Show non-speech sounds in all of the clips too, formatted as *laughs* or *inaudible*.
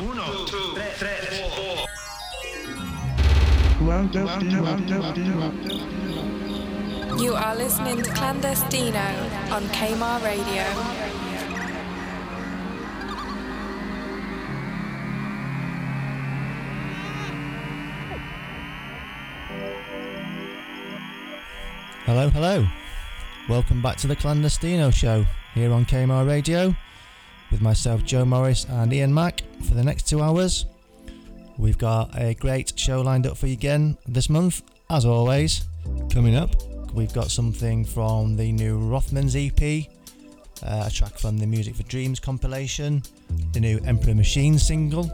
Uno, two, tres, four. You are listening to Clandestino on KMAH Radio. Hello, hello. Welcome back to the Clandestino Show here on KMAH Radio with myself, Joe Morris, and Ian Mack for the next two hours. We've got a great show lined up for you again this month, as always. Coming up, we've got something from the new Rothmans EP, uh, a track from the Music for Dreams compilation, the new Emperor Machine single,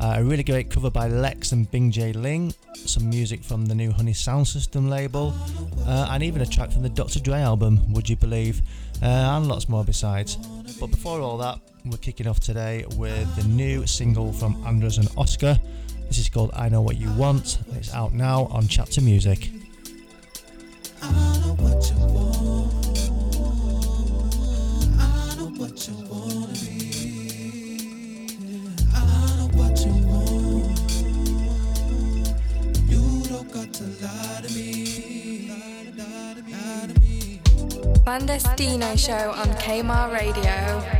uh, a really great cover by Lex and Bing Ji Ling, some music from the new Honey Sound System label, uh, and even a track from the Dr. Dre album, Would You Believe, uh, and lots more besides. But before all that, we're kicking off today with the new single from Anders and Oscar. This is called I Know What You Want. It's out now on Chapter Music. Clandestino Show on KMAH Radio.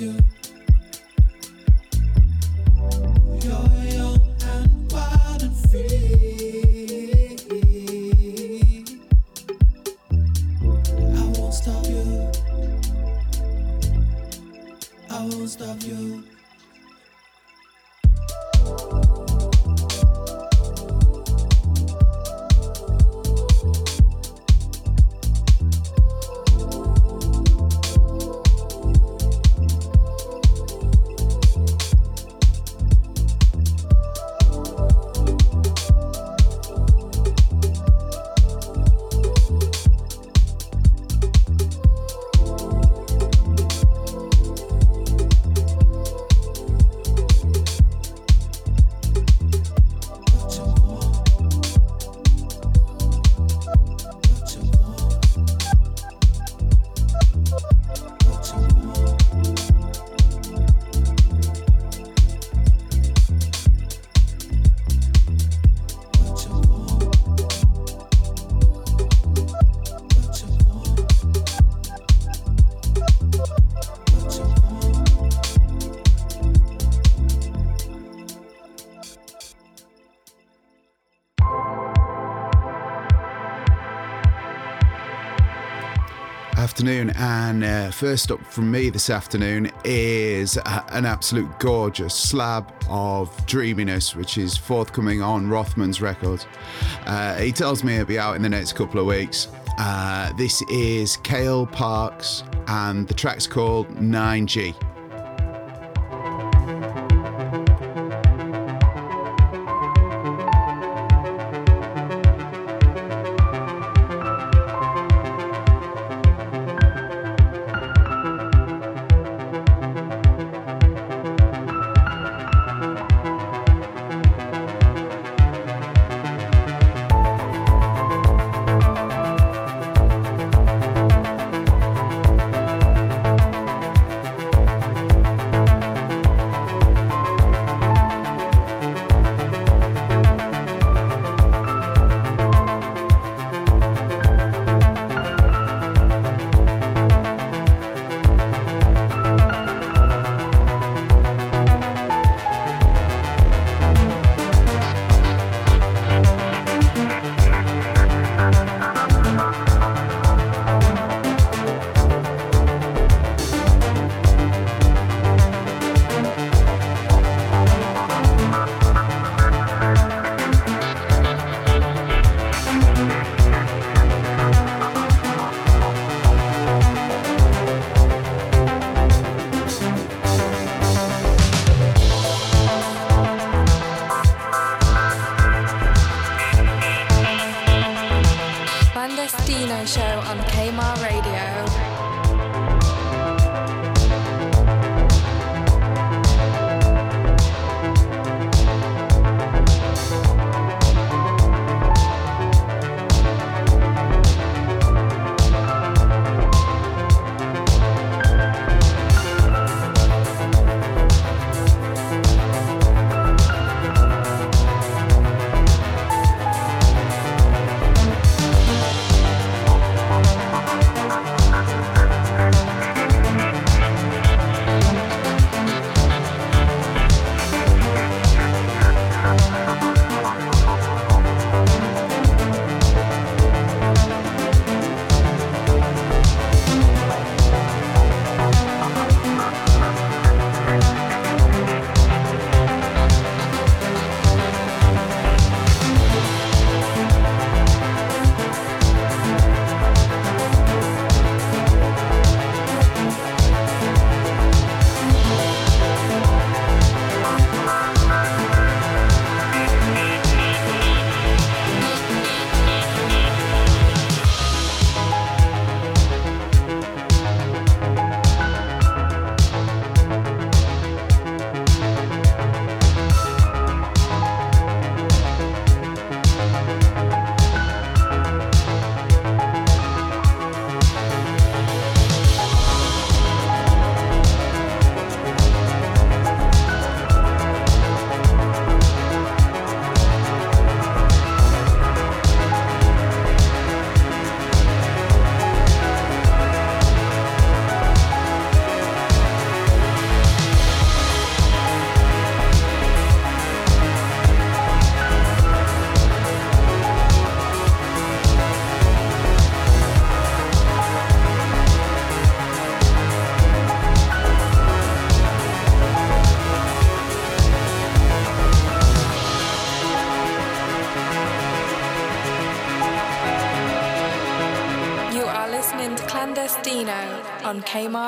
you first up from me this afternoon is uh, an absolute gorgeous slab of dreaminess, which is forthcoming on Rothman's record. Uh, he tells me it'll be out in the next couple of weeks. Uh, this is Kale Parks, and the track's called 9G.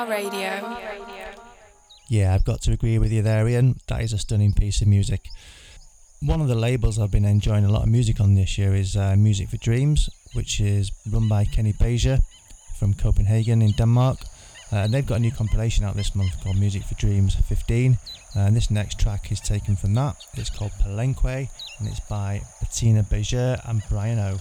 Radio. Yeah, I've got to agree with you there, Ian. That is a stunning piece of music. One of the labels I've been enjoying a lot of music on this year is uh, Music for Dreams, which is run by Kenny Bager from Copenhagen in Denmark. Uh, and they've got a new compilation out this month called Music for Dreams 15. Uh, and this next track is taken from that. It's called Palenque and it's by Bettina Beja and Brian O.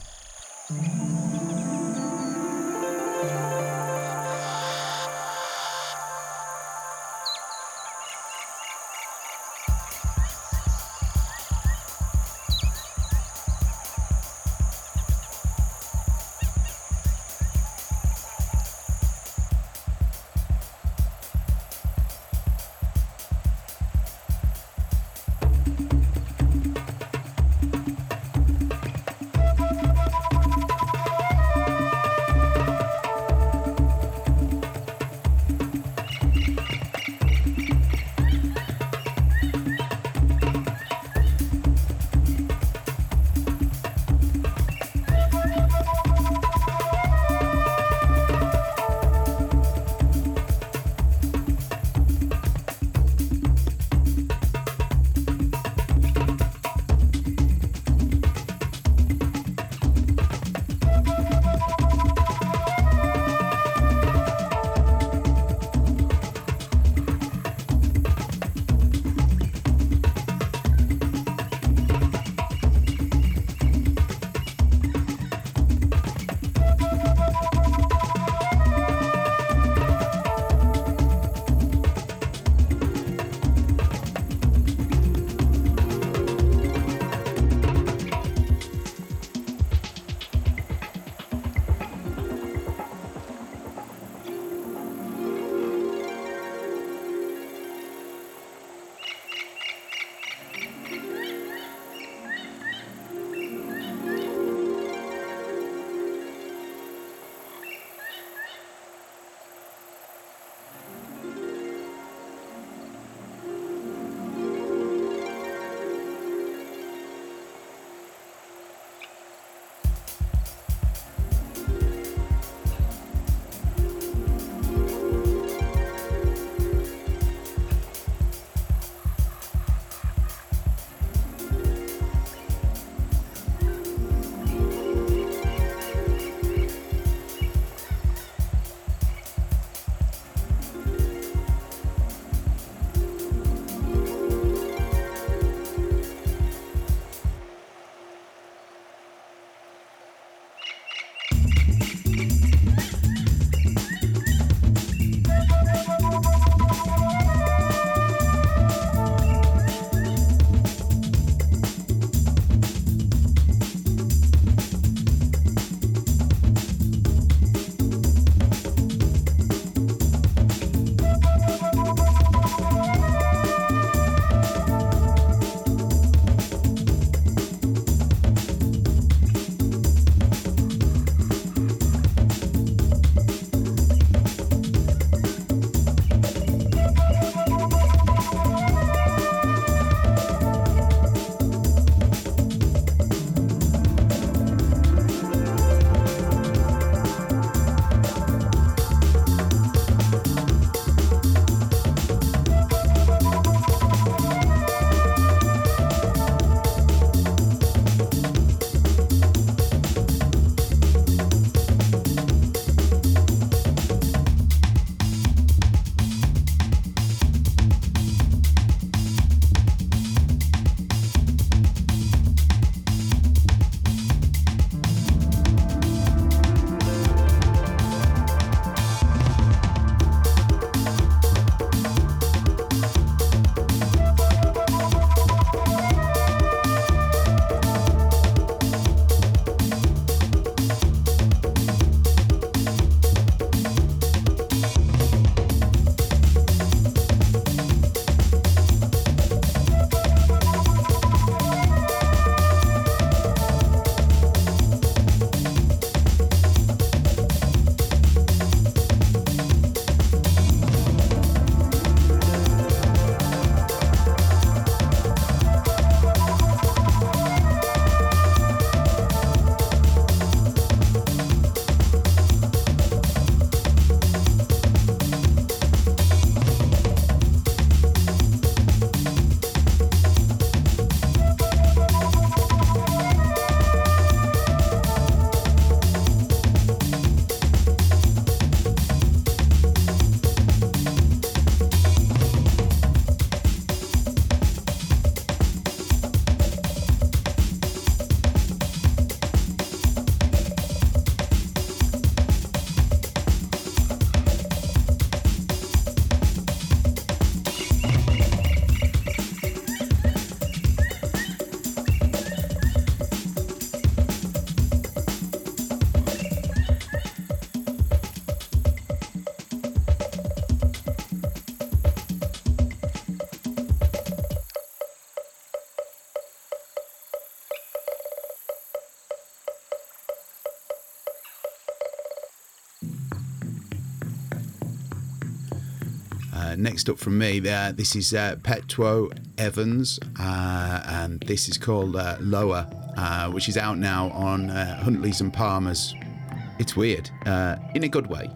Uh, next up from me, uh, this is uh, Petwo Evans, uh, and this is called Lower, which is out now on Huntley's and Palmer's. It's weird, in a good way.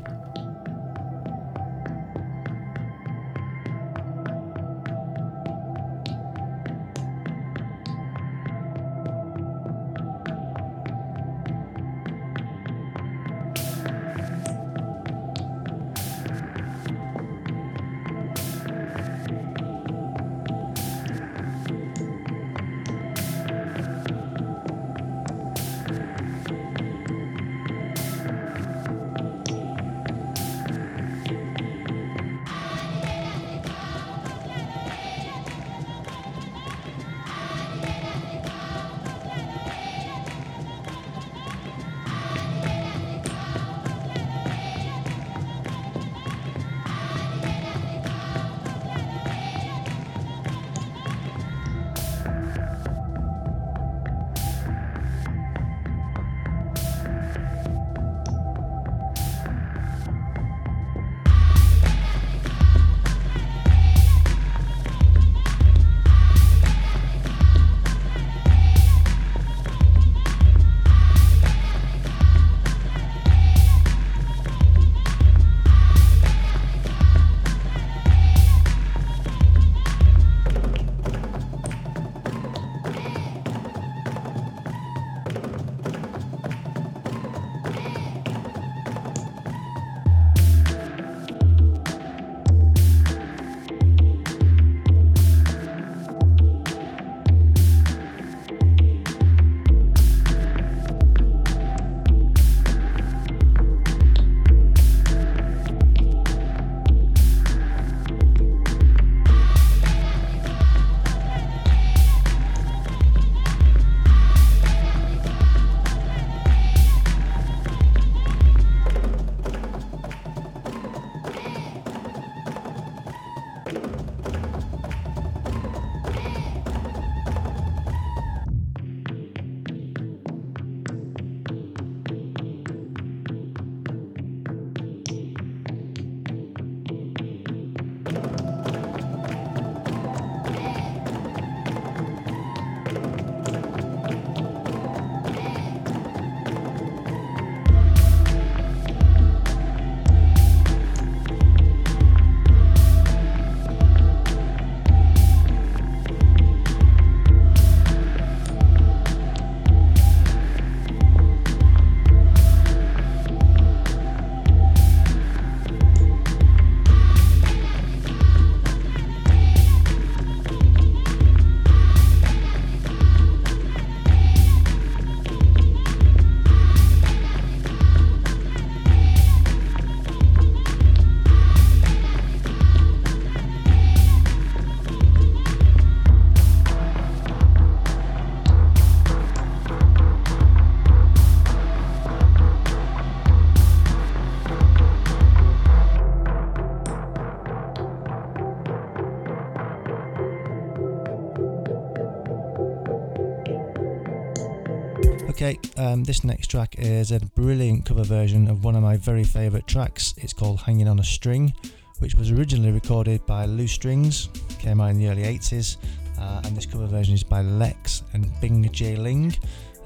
Okay, um, this next track is a brilliant cover version of one of my very favourite tracks. It's called Hanging on a String, which was originally recorded by Loose Strings, came out in the early 80s, uh, and this cover version is by Lex and Bing Ji Ling.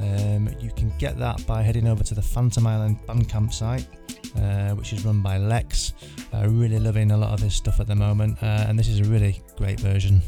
Um, you can get that by heading over to the Phantom Island Bandcamp site, uh, which is run by Lex. Uh, really loving a lot of his stuff at the moment, uh, and this is a really great version.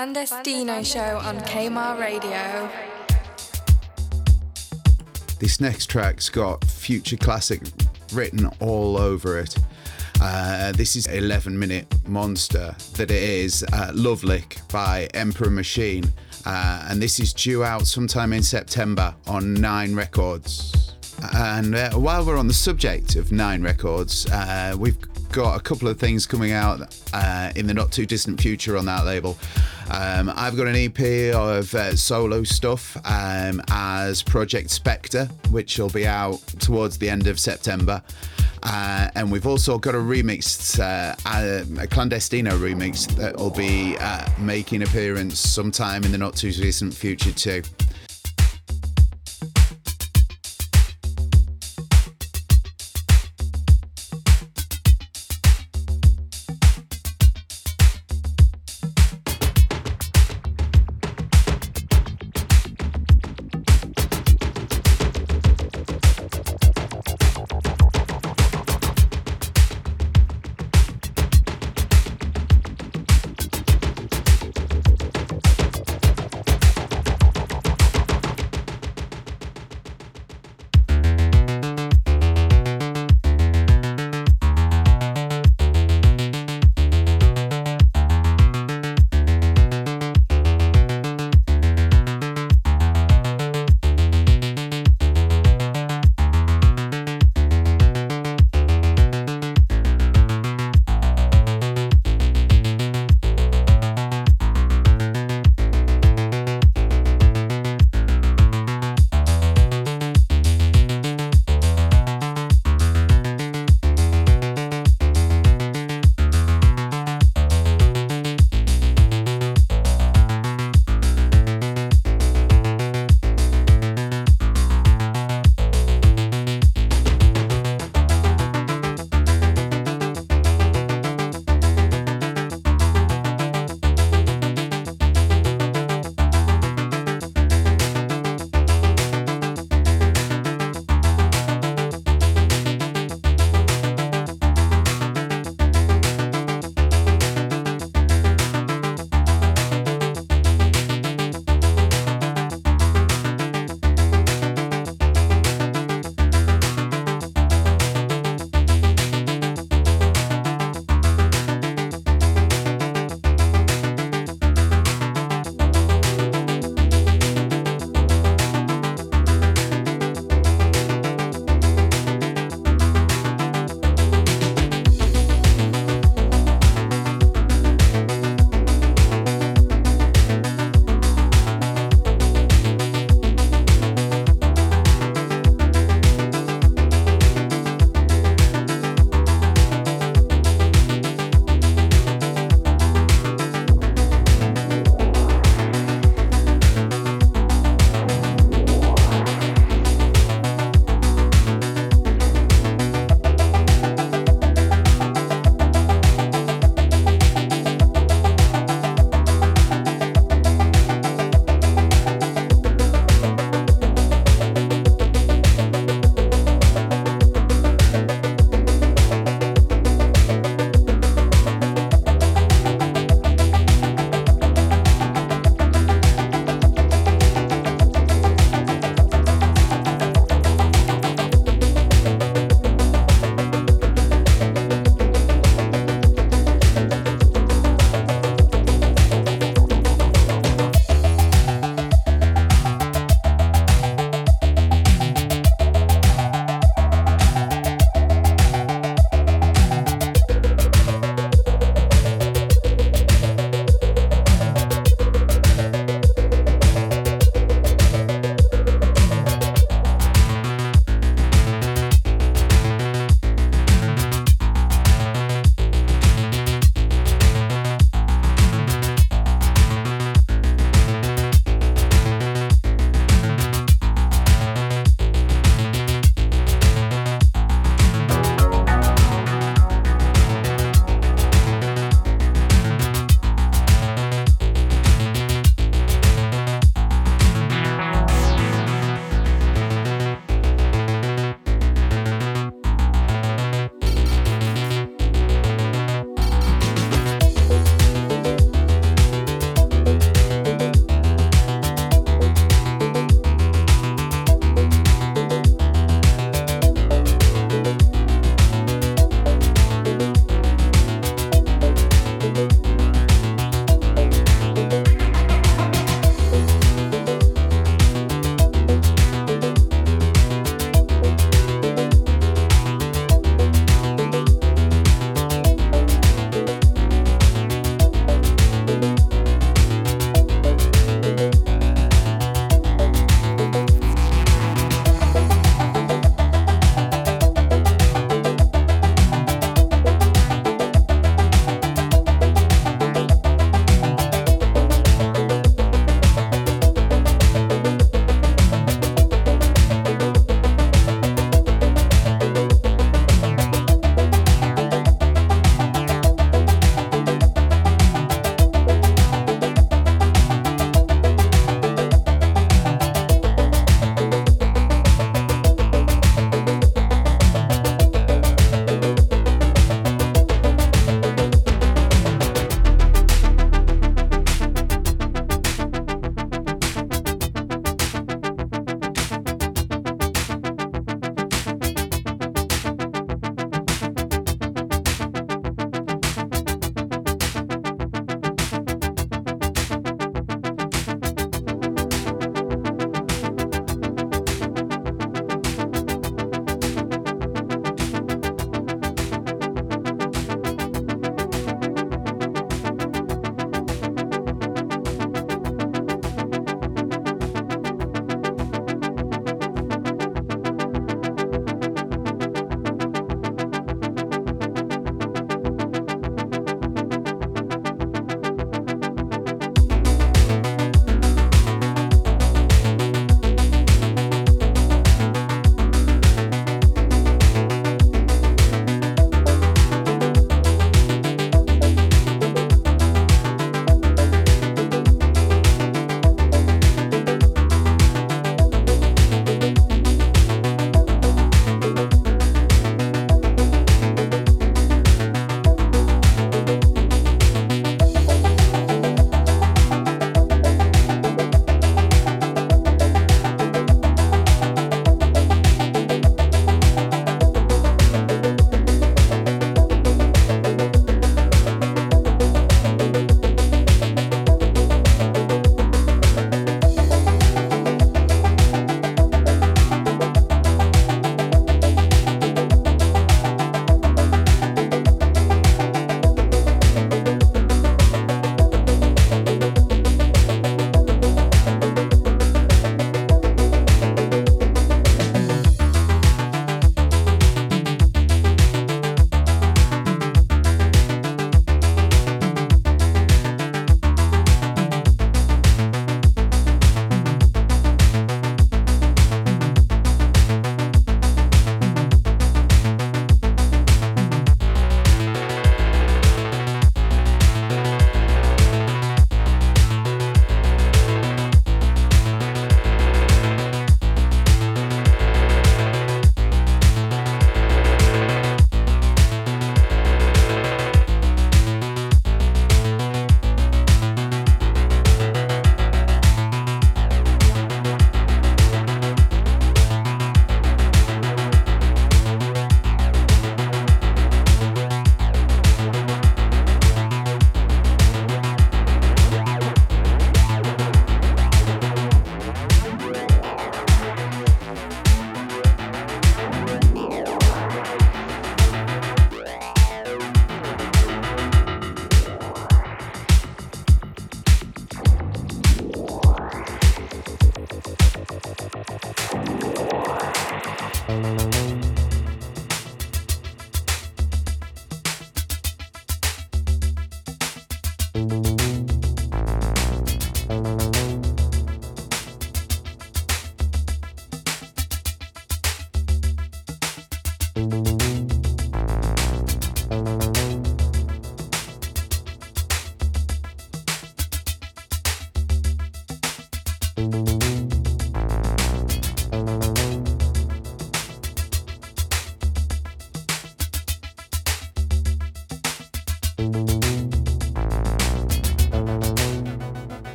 Clandestino show on KMAH Radio. This next track's got future classic written all over it. Uh, this is 11 minute monster that it is uh, Love Lick by Emperor Machine. Uh, and this is due out sometime in September on Nine Records. And uh, while we're on the subject of Nine Records, uh, we've got a couple of things coming out uh, in the not too distant future on that label. Um, I've got an EP of uh, solo stuff um, as Project Spectre, which will be out towards the end of September. Uh, and we've also got a remix, uh, a, a clandestino remix that will be uh, making appearance sometime in the not too distant future too.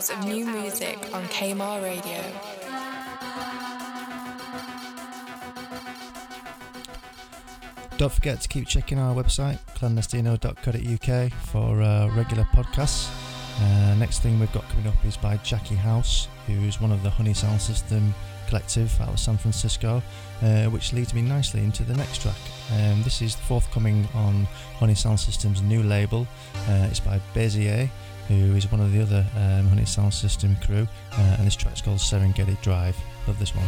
Hours of new music on KMAH Radio. Don't forget to keep checking our website, clandestino.co.uk, for uh, regular podcasts. Uh, next thing we've got coming up is by Jackie House, who's one of the Honey Sound System collective out of San Francisco, uh, which leads me nicely into the next track. Um, this is forthcoming on Honey Sound System's new label. Uh, it's by Bezier, who is one of the other um, Honey Sound System crew, uh, and this track's called Serengeti Drive. Love this one.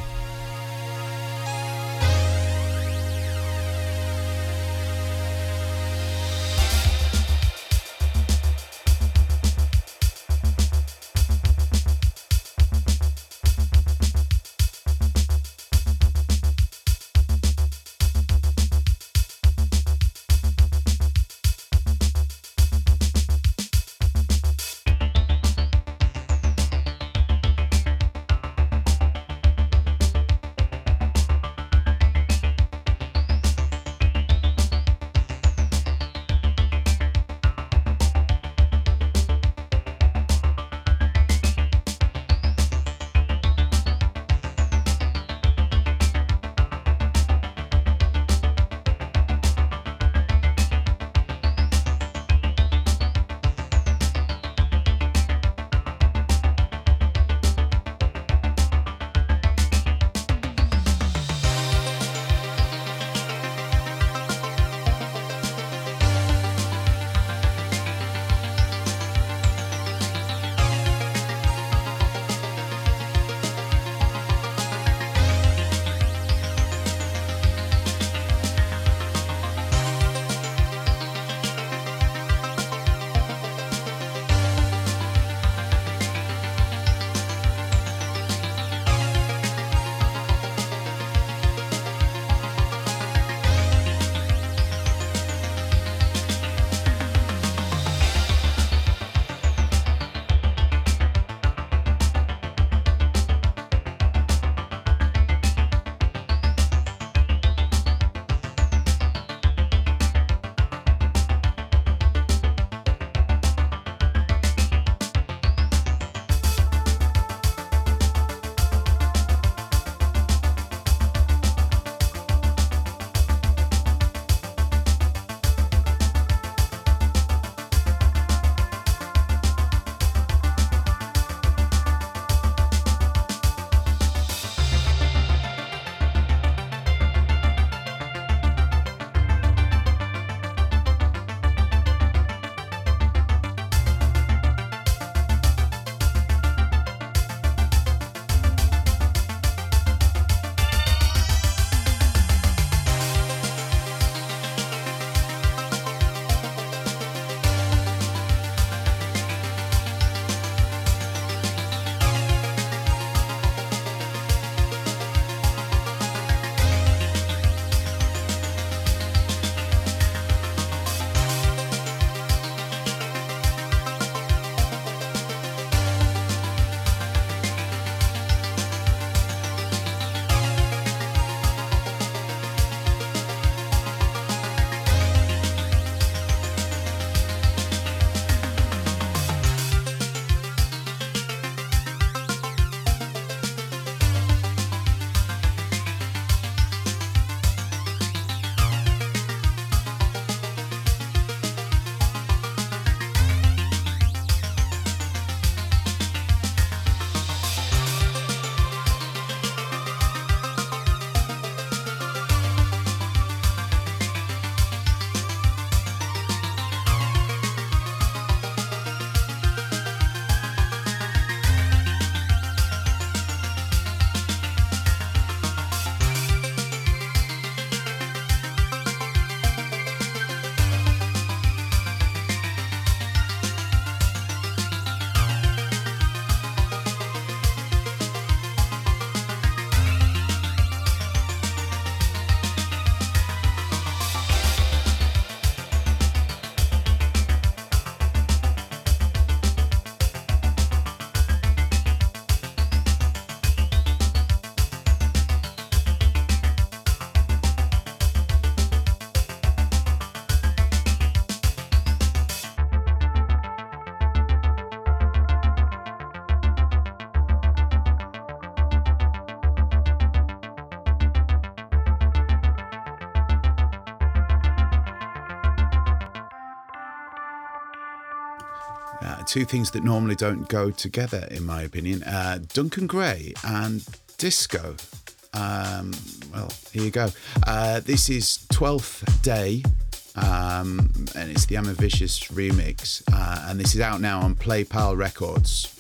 Two things that normally don't go together, in my opinion. Uh, Duncan Gray and disco. Um, well, here you go. Uh, this is 12th Day, um, and it's the Amavicious remix. Uh, and this is out now on PlayPal Records.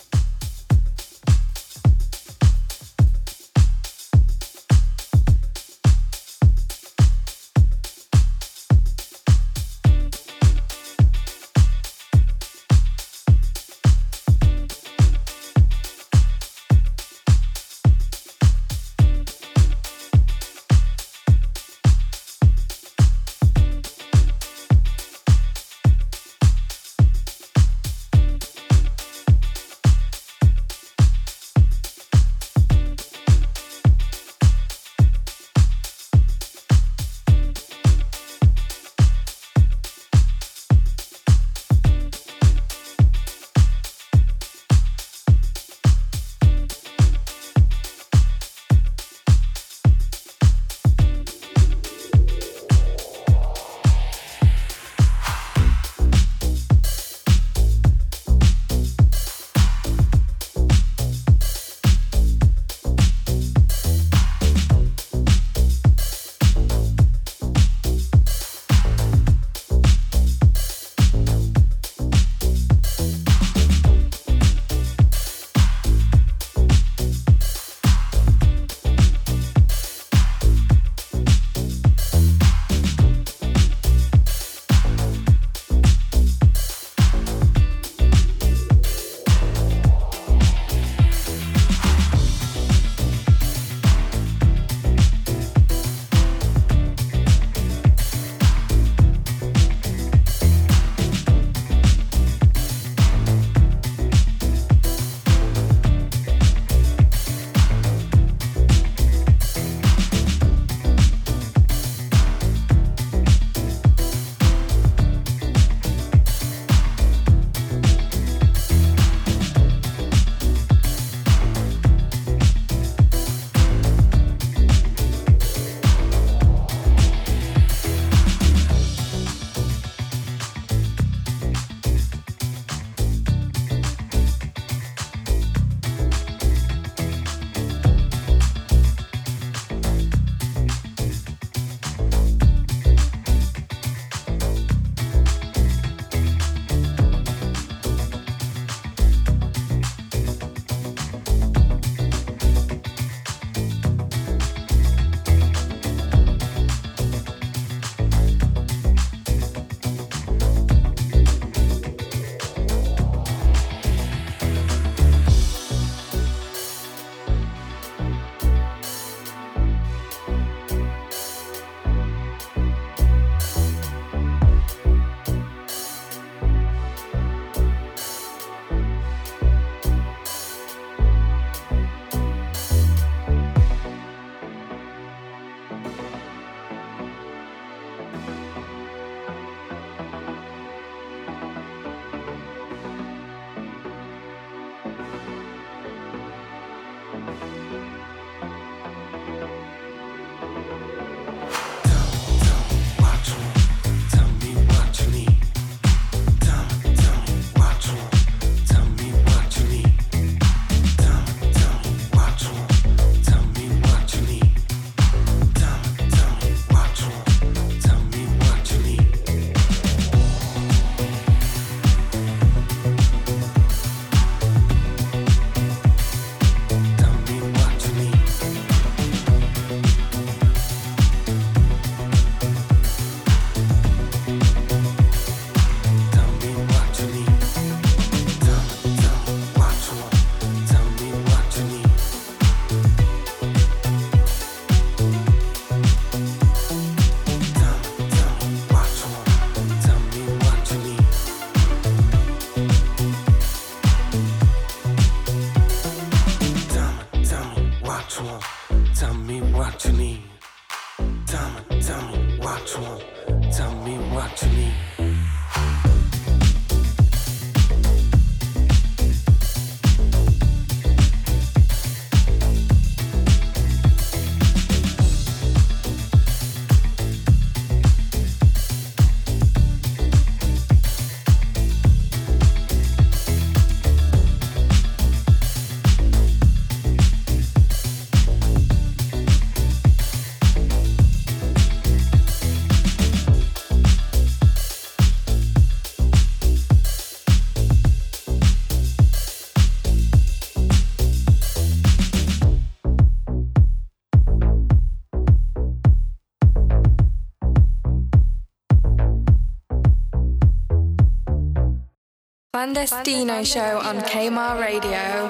Clandestino show on KMAH Radio.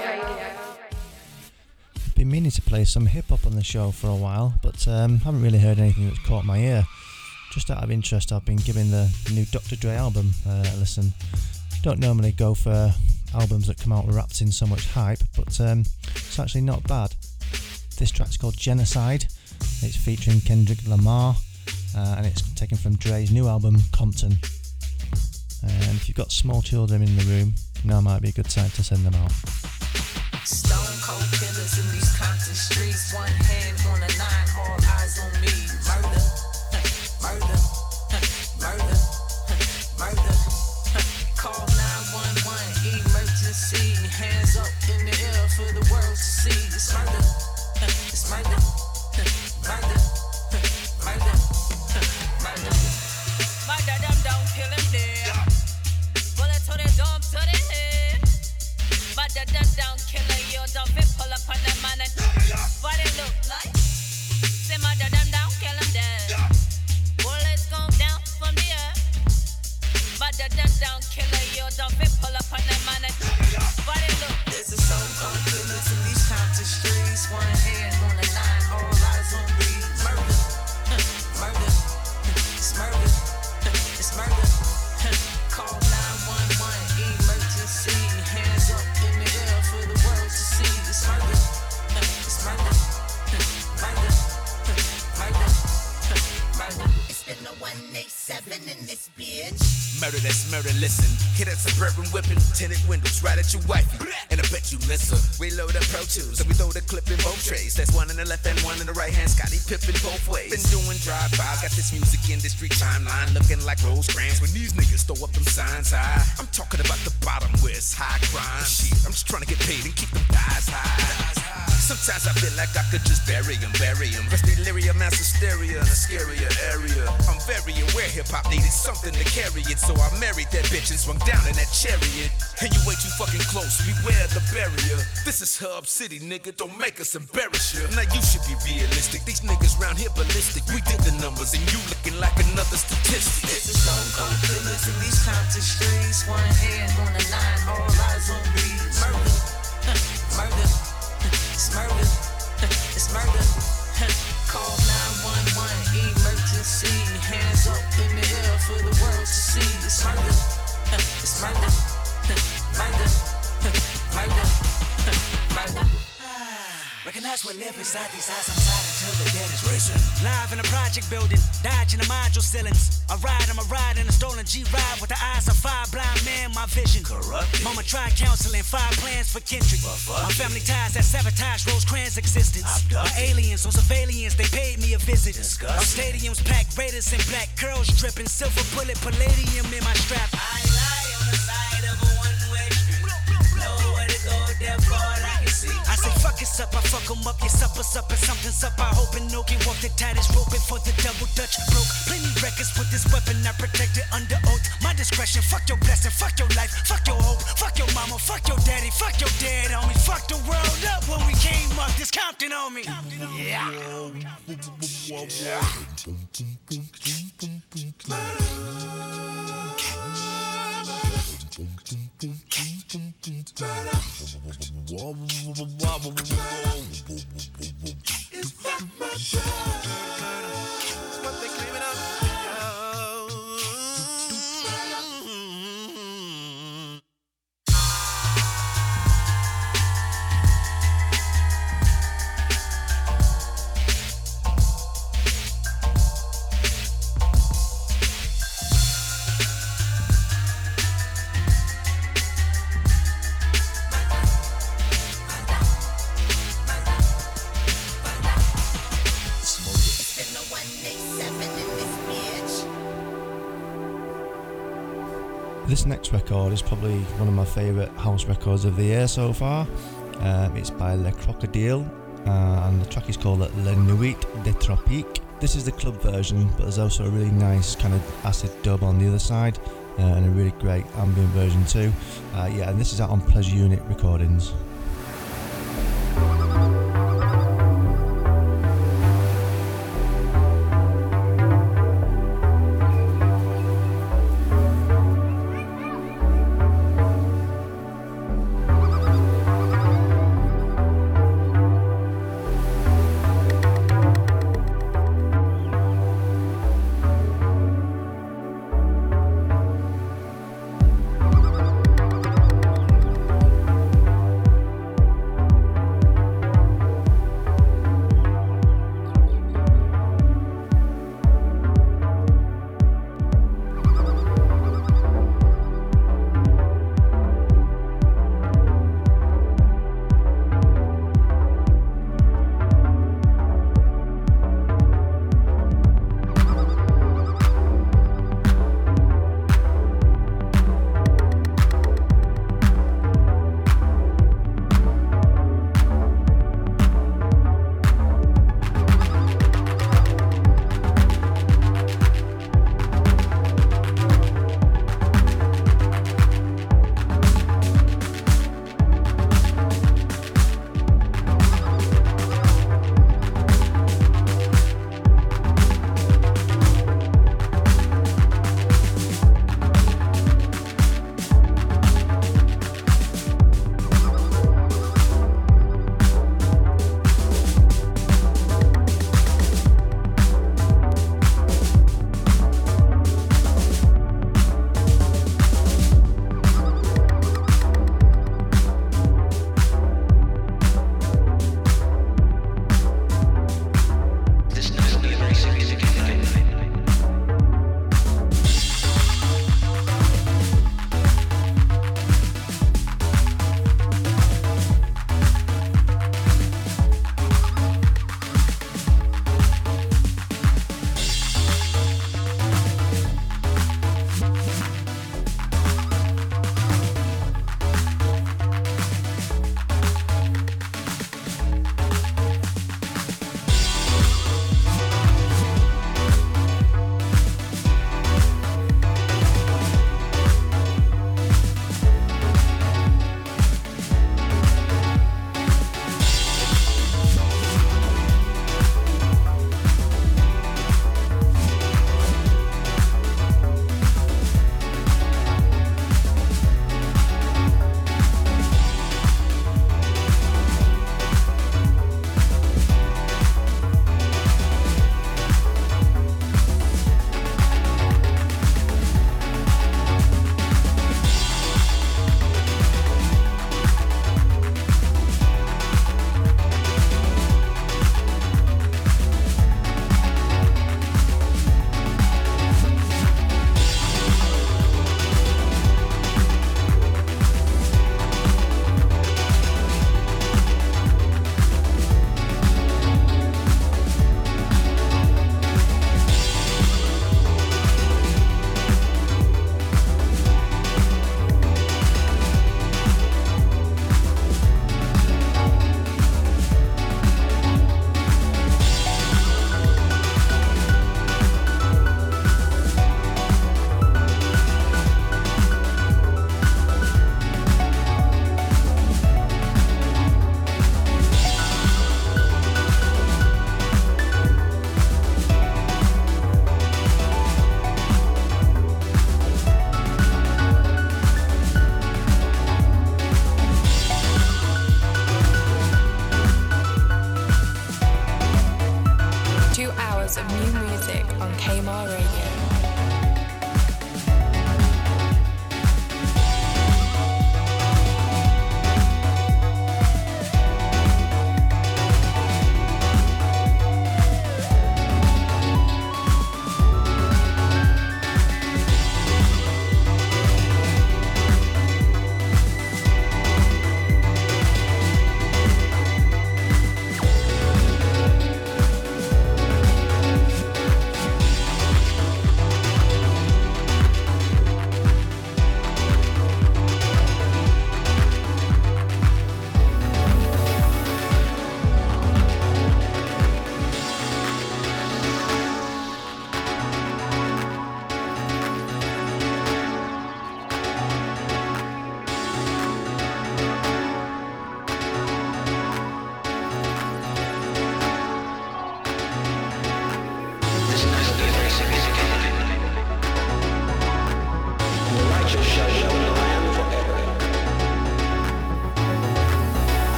Been meaning to play some hip hop on the show for a while, but um, haven't really heard anything that's caught my ear. Just out of interest, I've been giving the new Dr. Dre album uh, a listen. Don't normally go for albums that come out wrapped in so much hype, but um, it's actually not bad. This track's called Genocide. It's featuring Kendrick Lamar, uh, and it's taken from Dre's new album Compton. And if you've got small children in the room, now might be a good time to send them out. Stone cold killers in these Compton streets. One hand on a nine, all eyes on me. Murder, murder, murder, murder. Call 911, emergency. Hands up in the air for the world to see. It's murder, suburban whipping, tinted windows right at your wifey. And I bet you miss her. We load up Pro Tools, so we throw the clip in both trays. That's one in the left and one in the right hand. Scottie Pippen both ways. Been doing drive-bys, got this music industry timeline looking like Rosecrans when these niggas throw up them signs high. I'm talking about the bottom where it's high crime. Shit, I'm just trying to get paid and keep them thighs high. Sometimes I feel like I could just bury him, bury him. Rest delirium, mass hysteria in a scarier area. I'm very aware hip hop needed something to carry it, so I married that bitch and swung down in that chariot. And you way too fucking close, beware the barrier. This is Hub City, nigga, don't make us embarrass you. Now you should be realistic, these niggas round here ballistic. We did the numbers and you looking like another statistic. There's a stone cold killers in these Compton streets. One hand on the nine, all eyes on me. Murder, *laughs* murder, *laughs* it's murder, it's *laughs* murder. Call 911, emergency. Hands up in the air for the world to see. It's murder, *laughs* it's murder, murder, murder, murder. Recognize what live inside these eyes, I'm tired until the dead is risen. Live in a project building, dodging the module ceilings. I ride, I'm a ride in a stolen G-Ride with the eyes of five blind men, my vision. Corrupted. Mama tried counseling, five plans for Kendrick. My family ties that sabotage Rosecrans' existence. My aliens on surveillance, they paid me a visit. Our stadiums packed, Raiders and black, curls dripping, silver bullet, palladium in my strap. I lie on the side of a one-way street. Nowhere to go, therefore it's up, I fuck 'em up, your supper's up and something's up. I hope and no can walk the tightest rope for the double dutch broke. Plenty records with this weapon, I protect it under oath. My discretion, fuck your blessing, fuck your life, fuck your hope, fuck your mama, fuck your daddy, fuck your dad, homie. Fuck the world up when we came up, this Compton on me. Yeah. What This next record is probably one of my favourite house records of the year so far. Um, it's by Le Crocodile, uh, and the track is called Le Nuit des Tropiques. This is the club version, but there's also a really nice kind of acid dub on the other side, uh, and a really great ambient version too. Uh, yeah, and this is out on Pleasure Unit Recordings.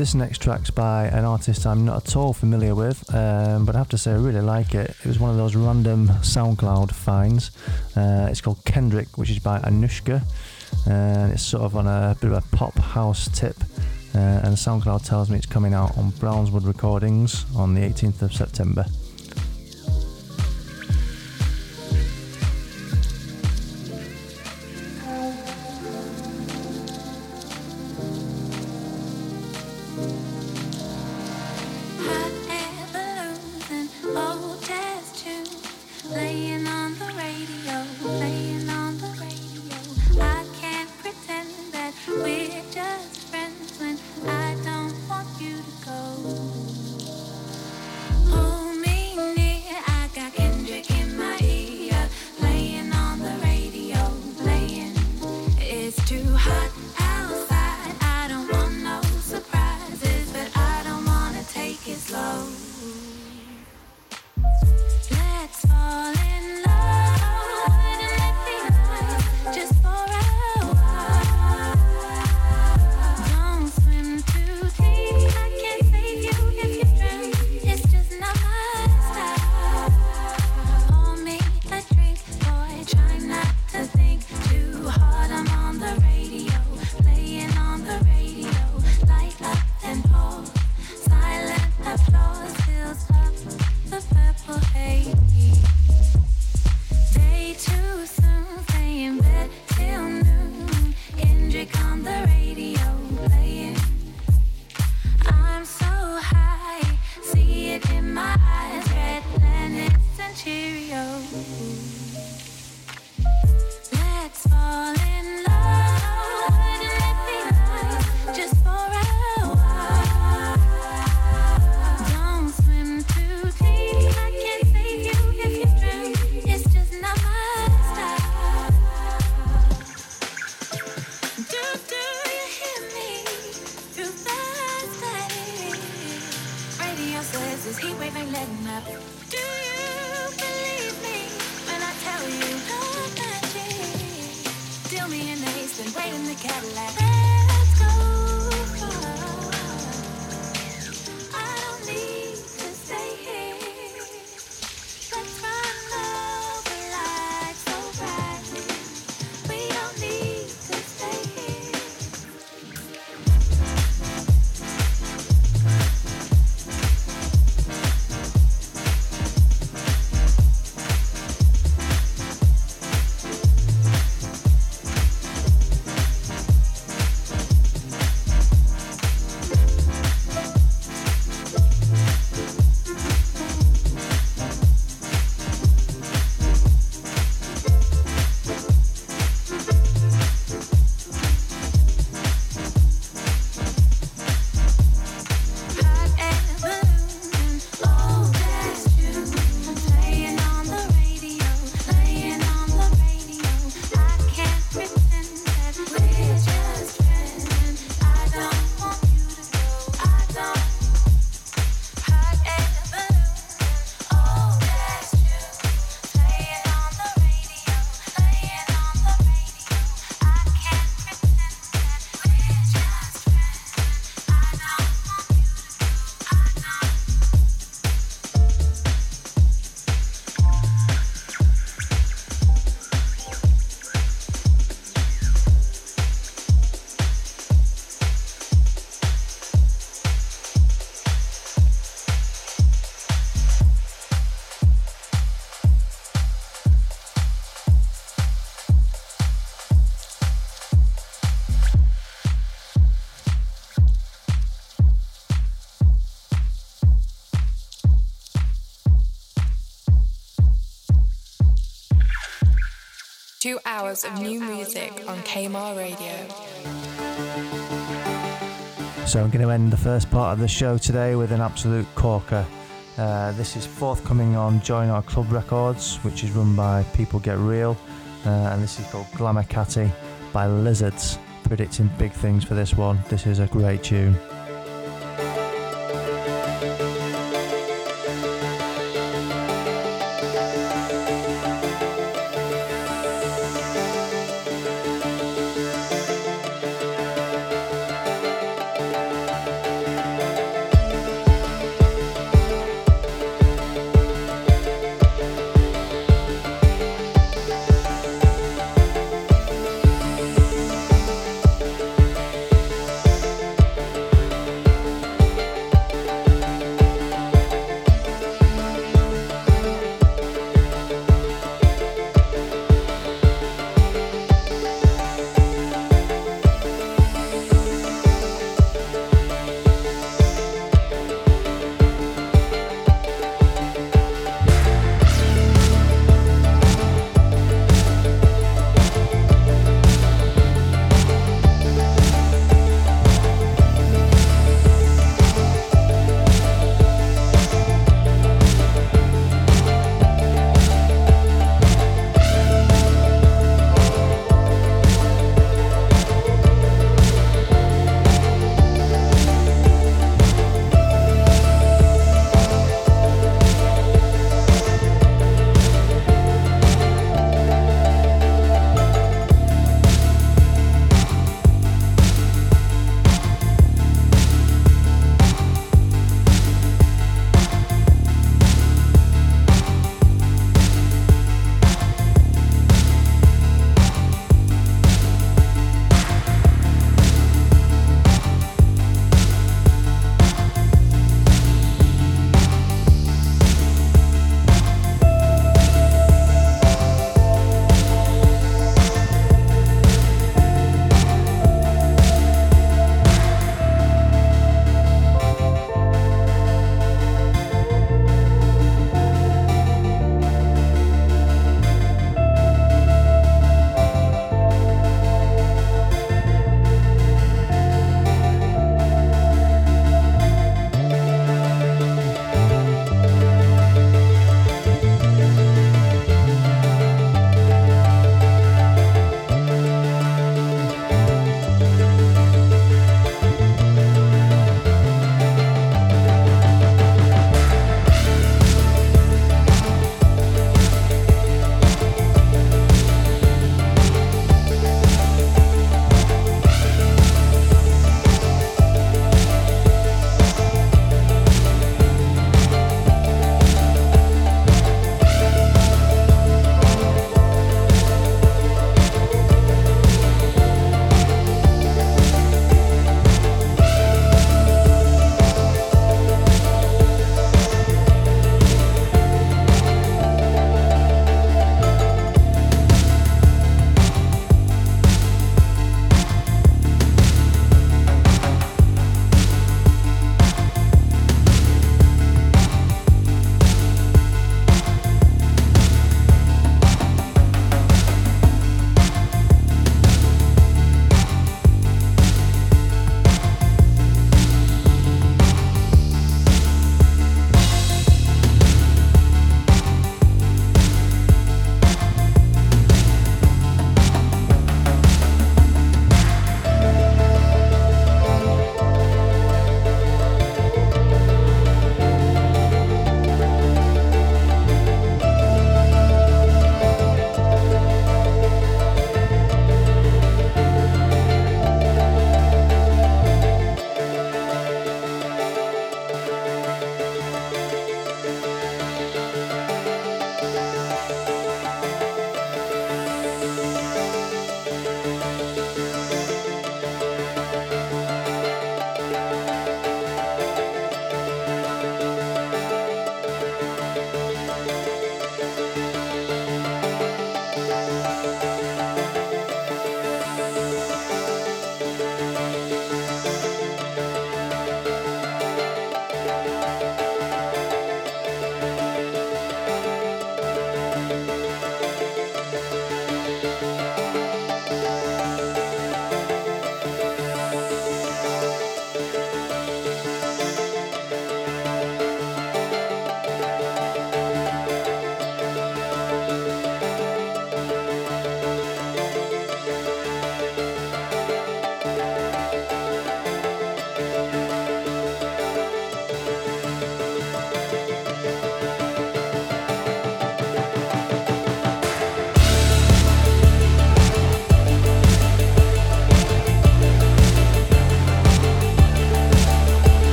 This next track's by an artist I'm not at all familiar with, um, but I have to say I really like it. It was one of those random SoundCloud finds. Uh, it's called Kendrick, which is by Anushka, and it's sort of on a bit of a pop house tip. Uh, and SoundCloud tells me it's coming out on Brownswood Recordings on the 18th of September. Hours of new music on KMAH Radio. So I'm going to end the first part of the show today with an absolute corker. Uh, this is forthcoming on Join Our Club Records, which is run by People Get Real, uh, and this is called Glamour Catty by Lizards. Predicting big things for this one. This is a great tune.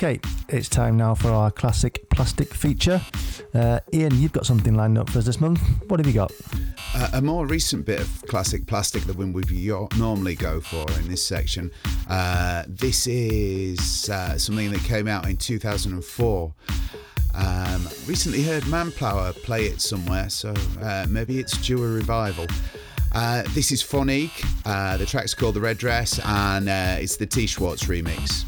Okay, it's time now for our classic plastic feature. Uh, Ian, you've got something lined up for us this month. What have you got? Uh, a more recent bit of classic plastic that we would normally go for in this section. Uh, this is uh, something that came out in 2004. Um, recently heard Manpower play it somewhere, so uh, maybe it's due a revival. Uh, this is Phonique. The track's called The Red Dress, and it's the T Schwartz remix.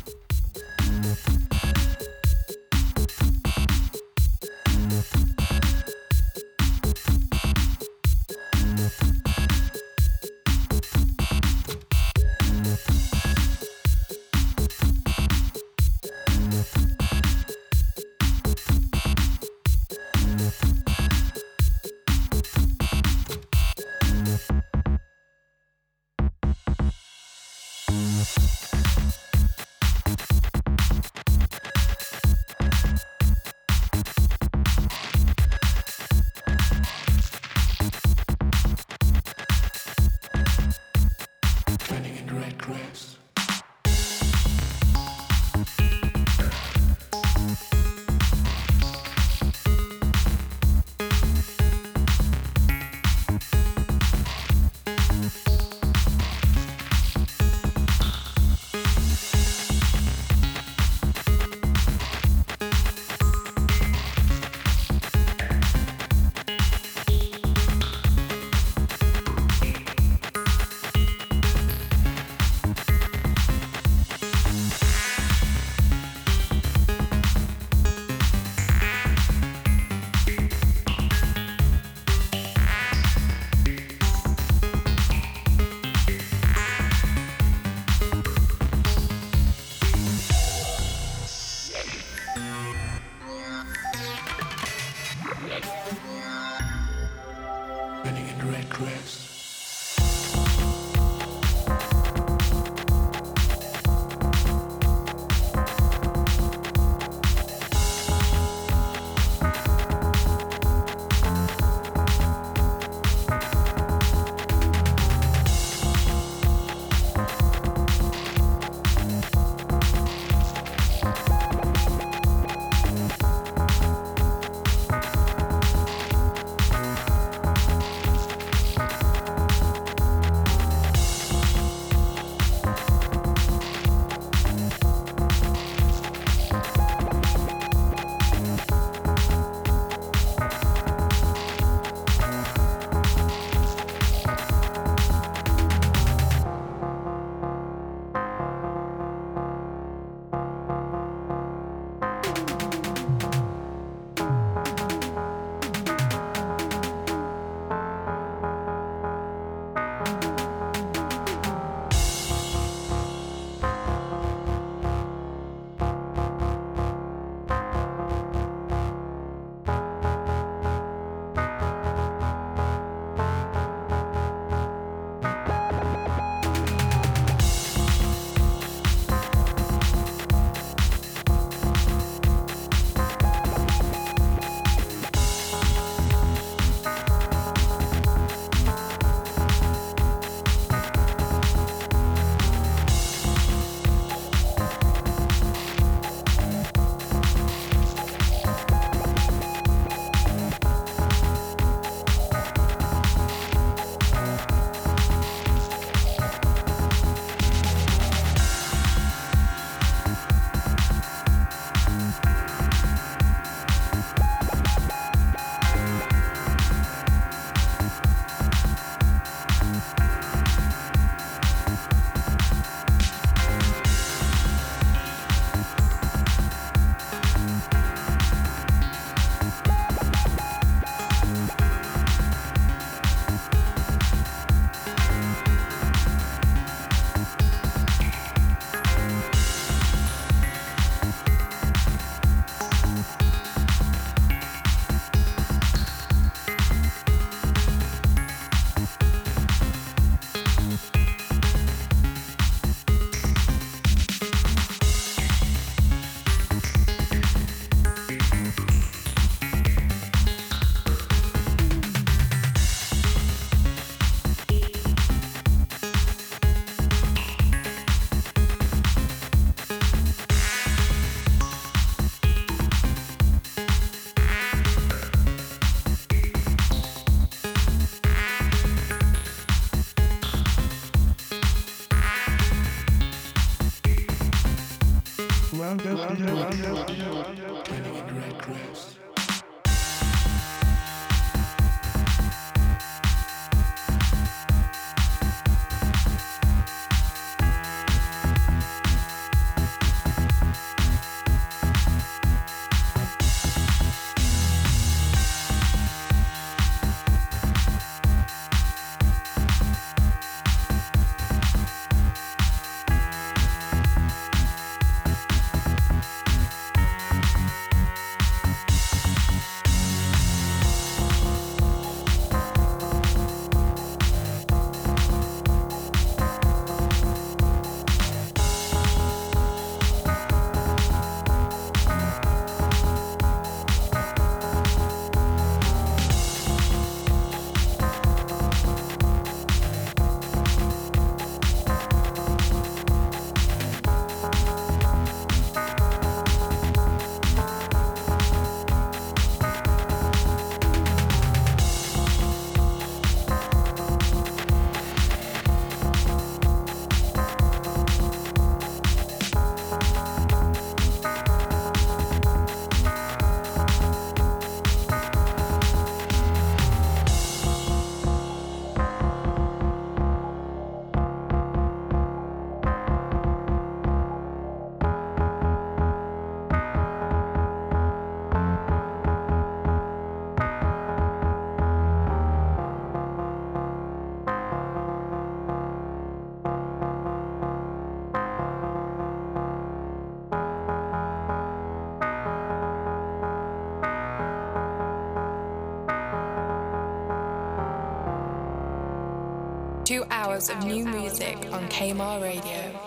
Two hours of new music on KMAH Radio.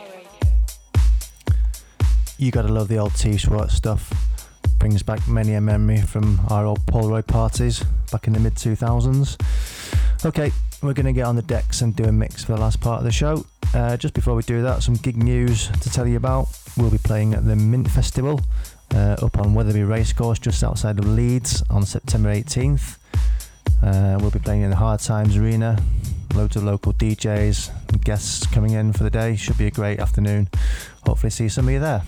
You gotta love the old T Schwartz stuff. Brings back many a memory from our old Polaroid parties back in the mid 2000s. Okay, we're gonna get on the decks and do a mix for the last part of the show. Uh, just before we do that, some gig news to tell you about. We'll be playing at the Mint Festival uh, up on Wetherby Racecourse just outside of Leeds on September 18th. Uh, we'll be playing in the Hard Times Arena. Loads of local DJs and guests coming in for the day. Should be a great afternoon. Hopefully, see some of you there.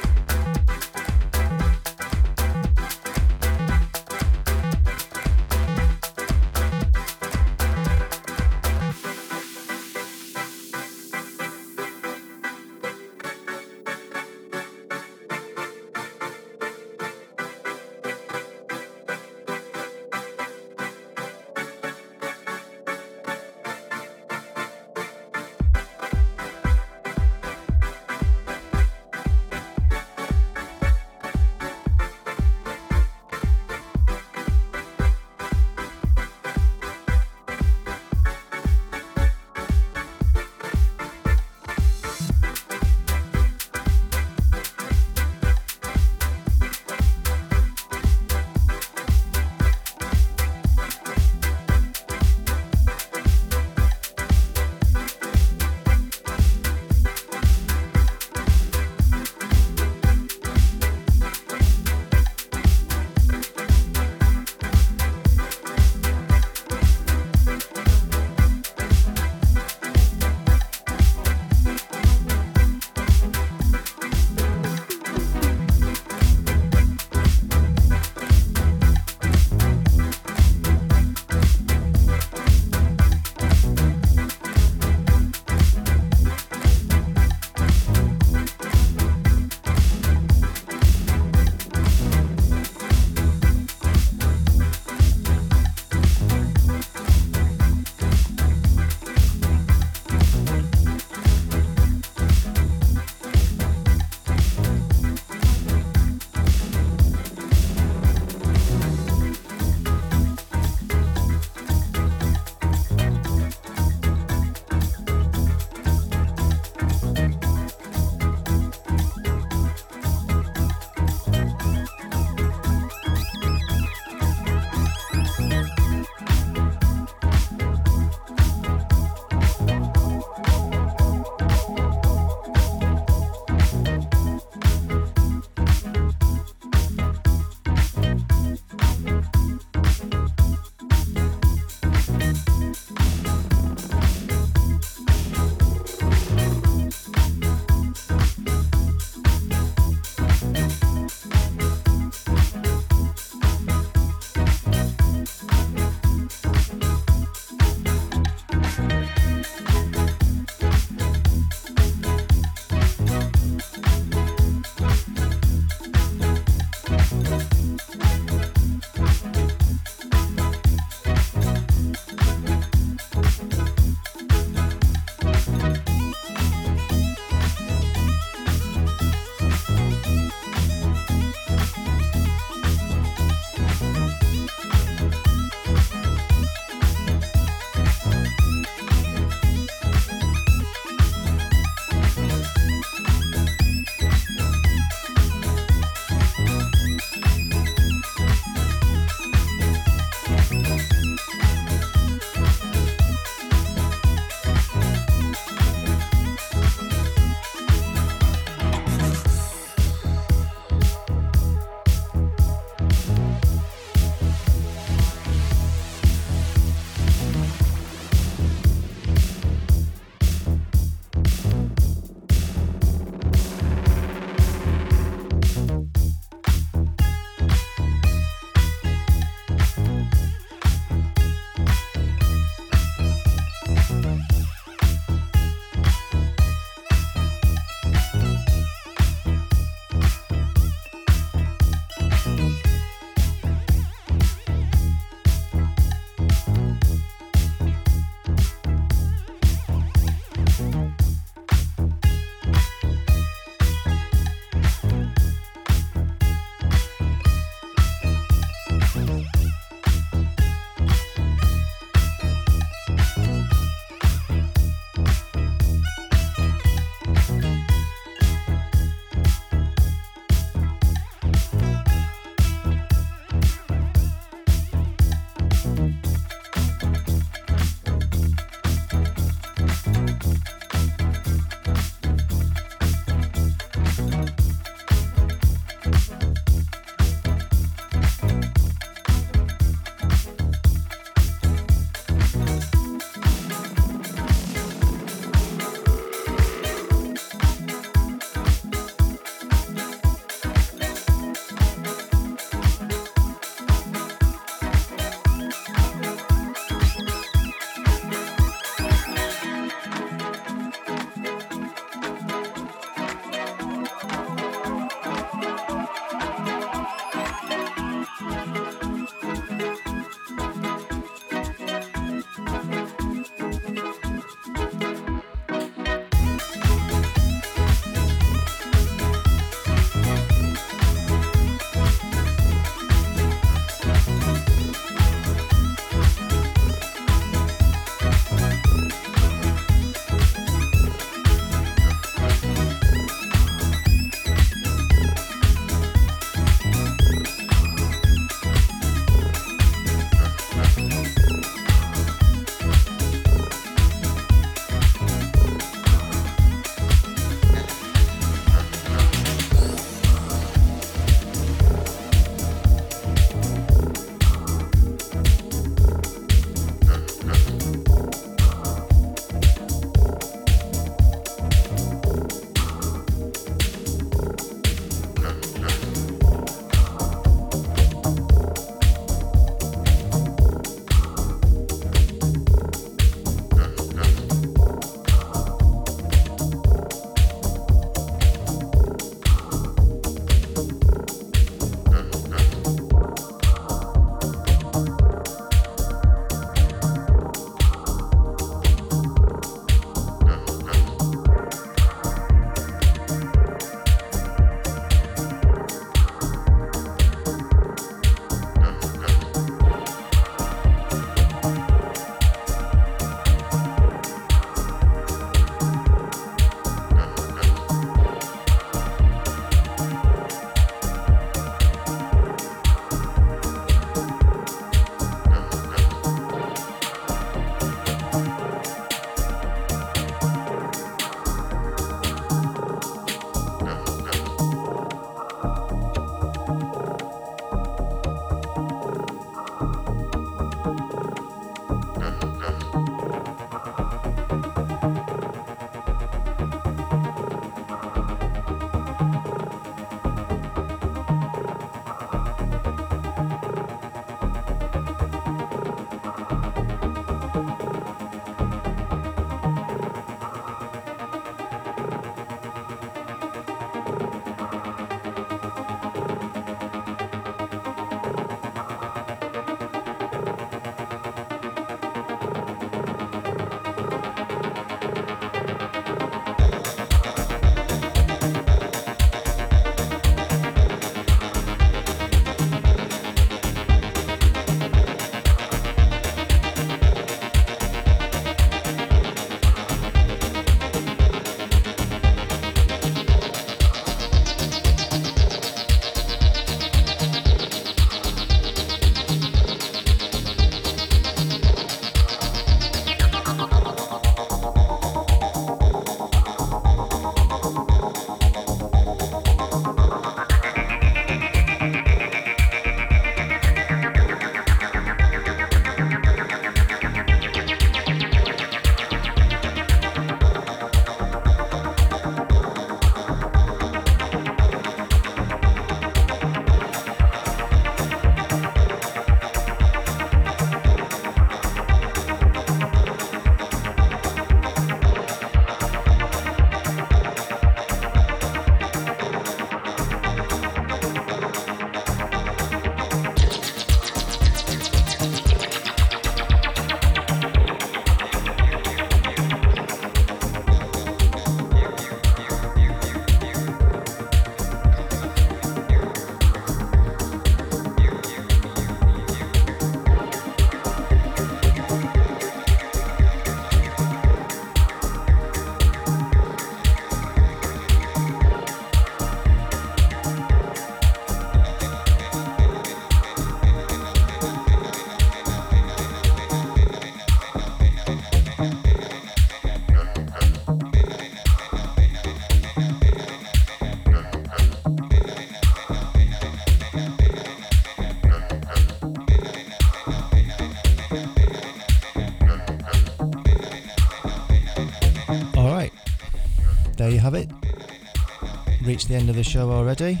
Reached the end of the show already.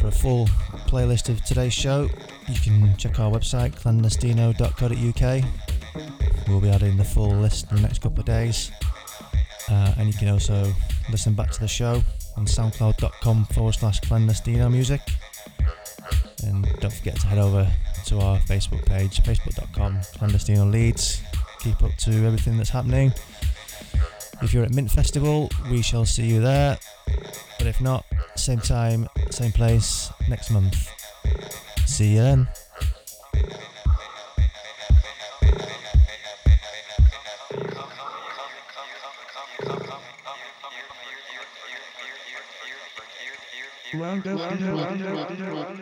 For a full playlist of today's show, you can check our website clandestino.co.uk. We'll be adding the full list in the next couple of days. Uh, and you can also listen back to the show on soundcloud.com forward slash clandestino music. And don't forget to head over to our Facebook page, facebook.com clandestino Leeds. Keep up to everything that's happening. If you're at Mint Festival, we shall see you there. If not, same time, same place next month. See you then. Clandestino.